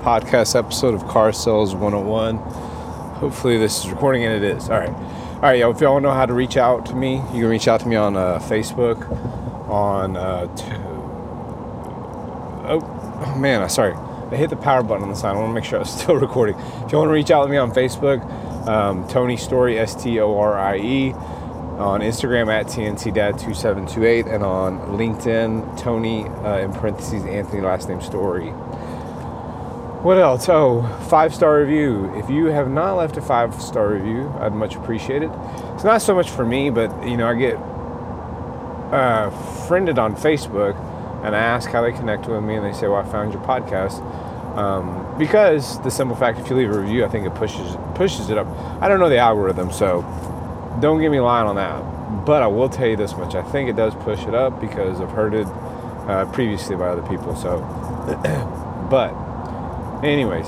podcast episode of Car Sales 101. Hopefully, this is recording, and it is. All right. All right, y'all, if y'all know how to reach out to me, you can reach out to me on uh, Facebook, on. Uh, t- oh, oh, man, sorry. I hit the power button on the side. I want to make sure I was still recording. If you want to reach out to me on Facebook, um, Tony Storie, S T O R I E on Instagram at TNTDad2728 and on LinkedIn, Tony uh, in parentheses, Anthony last name Storie. What else? Oh, five star review. If you have not left a five star review, I'd much appreciate it. It's not so much for me, but you know, I get uh, friended on Facebook and I ask how they connect with me, and they say, Well, I found your podcast. Um, because the simple fact, if you leave a review, I think it pushes pushes it up. I don't know the algorithm, so don't get me lying on that. But I will tell you this much: I think it does push it up because I've heard it uh, previously by other people. So, but anyways,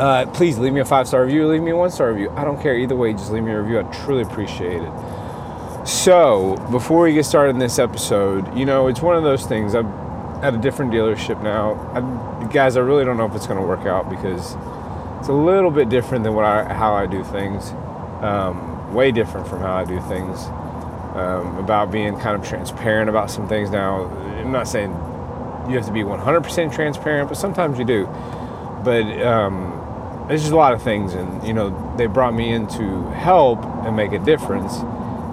uh, please leave me a five star review. Leave me a one star review. I don't care either way. Just leave me a review. I truly appreciate it. So, before we get started in this episode, you know, it's one of those things. I'm at a different dealership now. I, guys, I really don't know if it's going to work out because it's a little bit different than what I, how I do things. Um, way different from how I do things. Um, about being kind of transparent about some things. Now, I'm not saying you have to be 100% transparent, but sometimes you do. But um, there's just a lot of things, and you know, they brought me in to help and make a difference.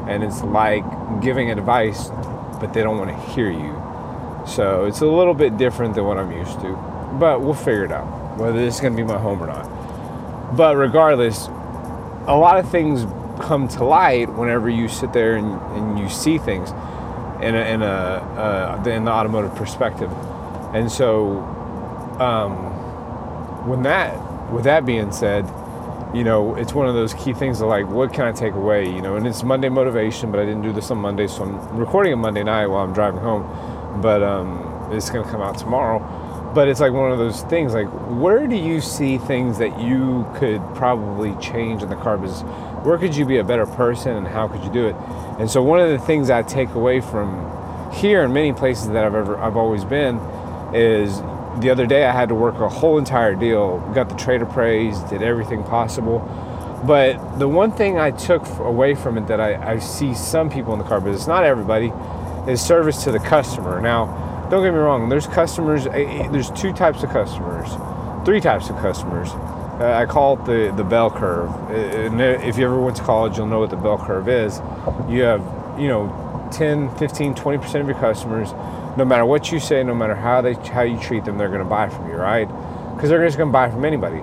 And it's like giving advice, but they don't want to hear you. So it's a little bit different than what I'm used to. But we'll figure it out, whether this is going to be my home or not. But regardless, a lot of things come to light whenever you sit there and, and you see things in a, in a uh, in the automotive perspective. And so, um, when that with that being said, you know, it's one of those key things of like, what can I take away? You know, and it's Monday motivation, but I didn't do this on Monday, so I'm recording it Monday night while I'm driving home. But um, it's going to come out tomorrow. But it's like one of those things. Like, where do you see things that you could probably change in the car business? where could you be a better person and how could you do it? And so one of the things I take away from here and many places that I've ever I've always been is the other day I had to work a whole entire deal, got the trade appraised, did everything possible. But the one thing I took away from it that I, I see some people in the car business, not everybody, is service to the customer. Now, don't get me wrong, there's customers, eh, eh, there's two types of customers, three types of customers. I call it the, the bell curve. And if you ever went to college, you'll know what the bell curve is. You have, you know, 10, 15, 20% of your customers, no matter what you say, no matter how they how you treat them, they're going to buy from you, right? Because they're just going to buy from anybody.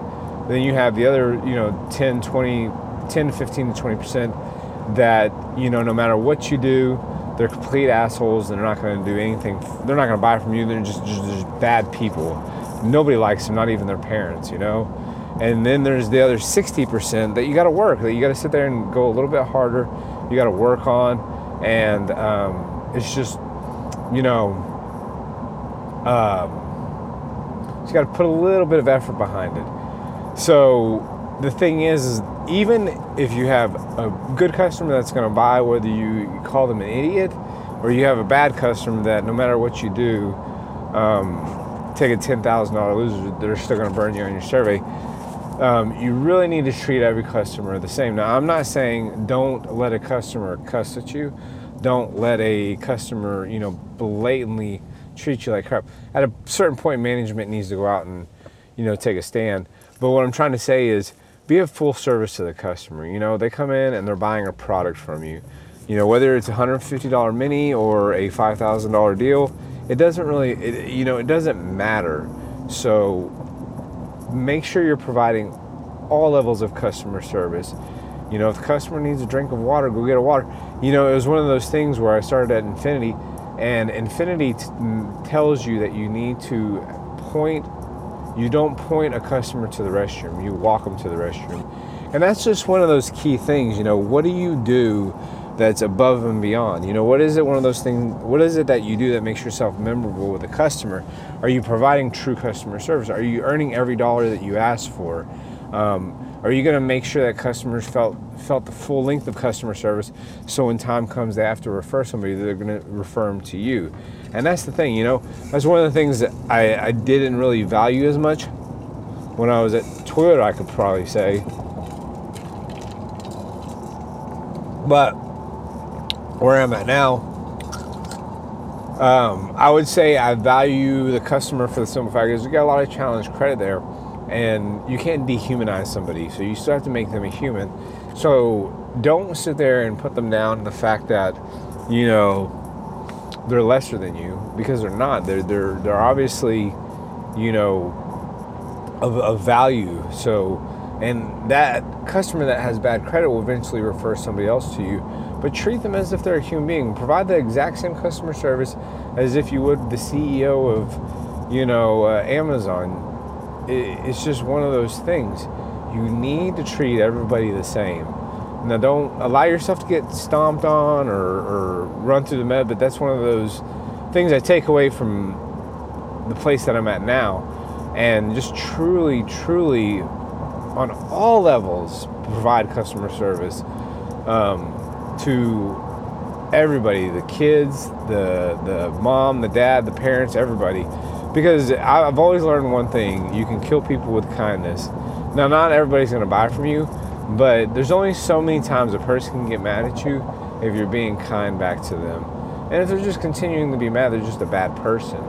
Then you have the other, you know, 10, 20, 10 to 15 to 20% that, you know, no matter what you do, they're complete assholes. And they're not going to do anything. They're not going to buy from you. They're just, just, just bad people. Nobody likes them, not even their parents, you know? And then there's the other 60% that you got to work, that you got to sit there and go a little bit harder. You got to work on. And um, it's just, you know, um, you got to put a little bit of effort behind it. So the thing is, is even if you have a good customer that's going to buy, whether you call them an idiot or you have a bad customer that no matter what you do, um, take a $10,000 loser, they're still going to burn you on your survey um, you really need to treat every customer the same. Now, I'm not saying don't let a customer cuss at you. Don't let a customer, you know, blatantly treat you like crap. At a certain point, management needs to go out and, you know, take a stand. But what I'm trying to say is be a full service to the customer. You know, they come in and they're buying a product from you. You know, whether it's a $150 mini or a $5,000 deal, it doesn't really, it, you know, it doesn't matter. So make sure you're providing all levels of customer service. You know, if the customer needs a drink of water, go get a water. You know, it was one of those things where I started at Infiniti, and Infiniti t- tells you that you need to point, you don't point a customer to the restroom, you walk them to the restroom. And that's just one of those key things. You know, what do you do that's above and beyond? You know, what is it one of those things, what is it that you do that makes yourself memorable with a customer? Are you providing true customer service? Are you earning every dollar that you ask for? Um, are you going to make sure that customers felt felt the full length of customer service so when time comes they have to refer somebody they're going to refer them to you And that's the thing, you know, that's one of the things that I, I didn't really value as much when I was at Toyota, I could probably say. But where I'm at now, um, I would say I value the customer for the simple fact is we got a lot of challenge credit there, and you can't dehumanize somebody, so you still have to make them a human. So don't sit there and put them down to the fact that you know they're lesser than you because they're not. They're they're they're obviously you know of, of value. So and that customer that has bad credit will eventually refer somebody else to you. But treat them as if they're a human being. Provide the exact same customer service as if you would the ceo of you know uh, amazon. It, it's just one of those things. You need to treat everybody the same. Now don't allow yourself to get stomped on or, or run through the med but that's one of those things i take away from the place that i'm at now. And just truly truly on all levels provide customer service um, to everybody the kids the the mom the dad the parents everybody. Because i've always learned one thing you can kill people with kindness. Now not everybody's going to buy from you but there's only so many times a person can get mad at you if you're being kind back to them. And if they're just continuing to be mad they're just a bad person.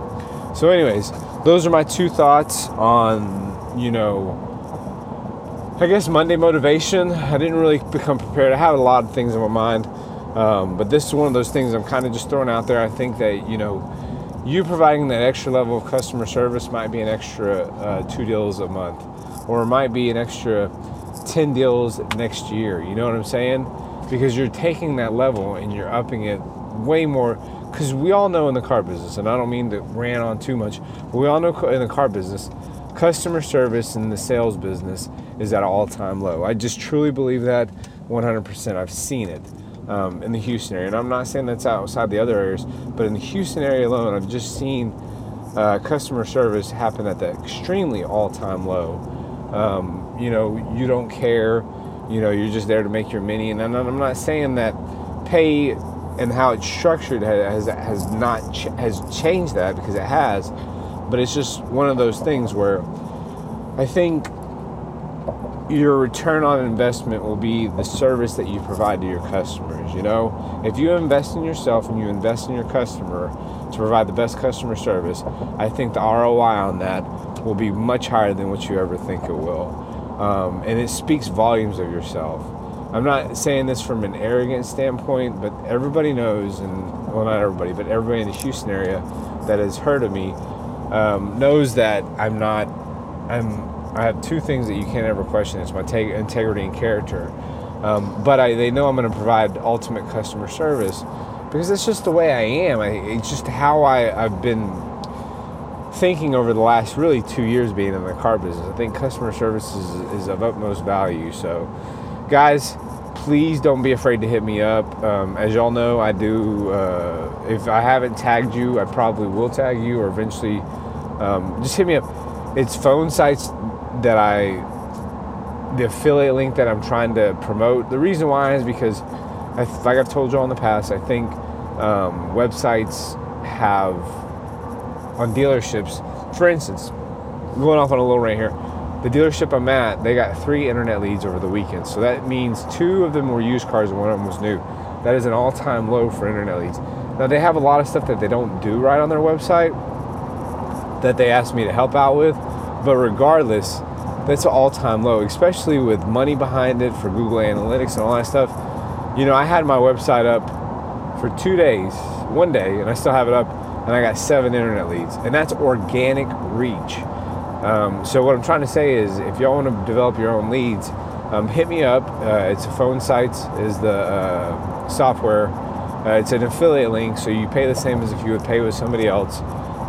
So anyways those are my two thoughts on you know I guess Monday motivation. I didn't really become prepared. I had a lot of things in my mind, um, but this is one of those things I'm kind of just throwing out there. I think that you know, you providing that extra level of customer service might be an extra uh, two deals a month, or it might be an extra ten deals next year. You know what I'm saying? Because you're taking that level and you're upping it way more. Because we all know in the car business, and I don't mean to rant on too much, but we all know in the car business, customer service in the sales business is at an all-time low. I just truly believe that 100%. I've seen it um, in the Houston area, and I'm not saying that's outside the other areas, but in the Houston area alone, I've just seen uh, customer service happen at the extremely all-time low. Um, you know, you don't care. You know, you're just there to make your money, and I'm not saying that pay and how it's structured has has not ch- has changed that because it has, but it's just one of those things where I think your return on investment will be the service that you provide to your customers. You know, if you invest in yourself and you invest in your customer to provide the best customer service, I think the ROI on that will be much higher than what you ever think it will. Um, and it speaks volumes of yourself. I'm not saying this from an arrogant standpoint, but everybody knows, and well, not everybody, but everybody in the Houston area that has heard of me um, knows that I'm not, I'm I have two things that you can't ever question. It's my te- integrity and character. Um, but I, they know I'm going to provide ultimate customer service because it's just the way I am. I, it's just how I, I've been thinking over the last really two years being in the car business. I think customer service is, is of utmost value. So, guys, please don't be afraid to hit me up. Um, as y'all know, I do. Uh, if I haven't tagged you, I probably will tag you, or eventually, um, just hit me up. It's phone sites that I, the affiliate link that I'm trying to promote. The reason why is because, I, like I've told you all in the past, I think um, websites have on dealerships. For instance, going off on a little rant here, the dealership I'm at, they got three internet leads over the weekend. So that means two of them were used cars and one of them was new. That is an all-time low for internet leads. Now they have a lot of stuff that they don't do right on their website that they asked me to help out with. But regardless, that's an all-time low, especially with money behind it for Google Analytics and all that stuff. You know, I had my website up for two days, one day, and I still have it up, and I got seven internet leads, and that's organic reach. Um, so what I'm trying to say is, if y'all want to develop your own leads, um, hit me up. Uh, it's phone sites is the uh, software. Uh, it's an affiliate link, so you pay the same as if you would pay with somebody else.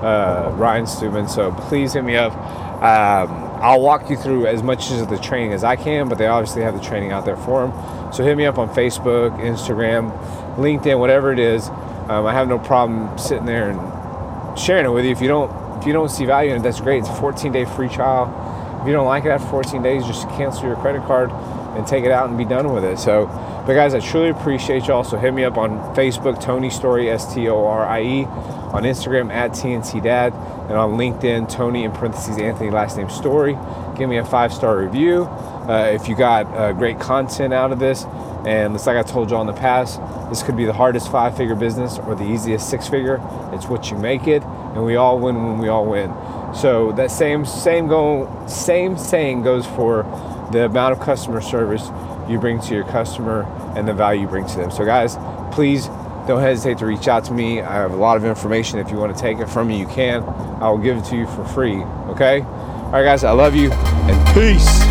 Uh, Ryan Stubman. So please hit me up. Um, I'll walk you through as much of the training as I can, but they obviously have the training out there for them. So hit me up on Facebook, Instagram, LinkedIn, whatever it is. Um, I have no problem sitting there and sharing it with you. If you don't if you don't see value in it, that's great. It's a 14 day free trial. If you don't like it after 14 days, just cancel your credit card. And take it out and be done with it. So, but guys, I truly appreciate y'all. So hit me up on Facebook, Tony Storie, S T O R I E, on Instagram at TNT Dad, and on LinkedIn, Tony in parentheses Anthony last name Storie. Give me a five star review. Uh, if you got uh, great content out of this, and it's like I told you all in the past, this could be the hardest five figure business or the easiest six figure. It's what you make it, and we all win when we all win. So that same same go same saying goes for the amount of customer service you bring to your customer and the value you bring to them. So guys, please don't hesitate to reach out to me. I have a lot of information. If you want to take it from me, you can. I will give it to you for free. Okay? All right, guys, I love you and peace.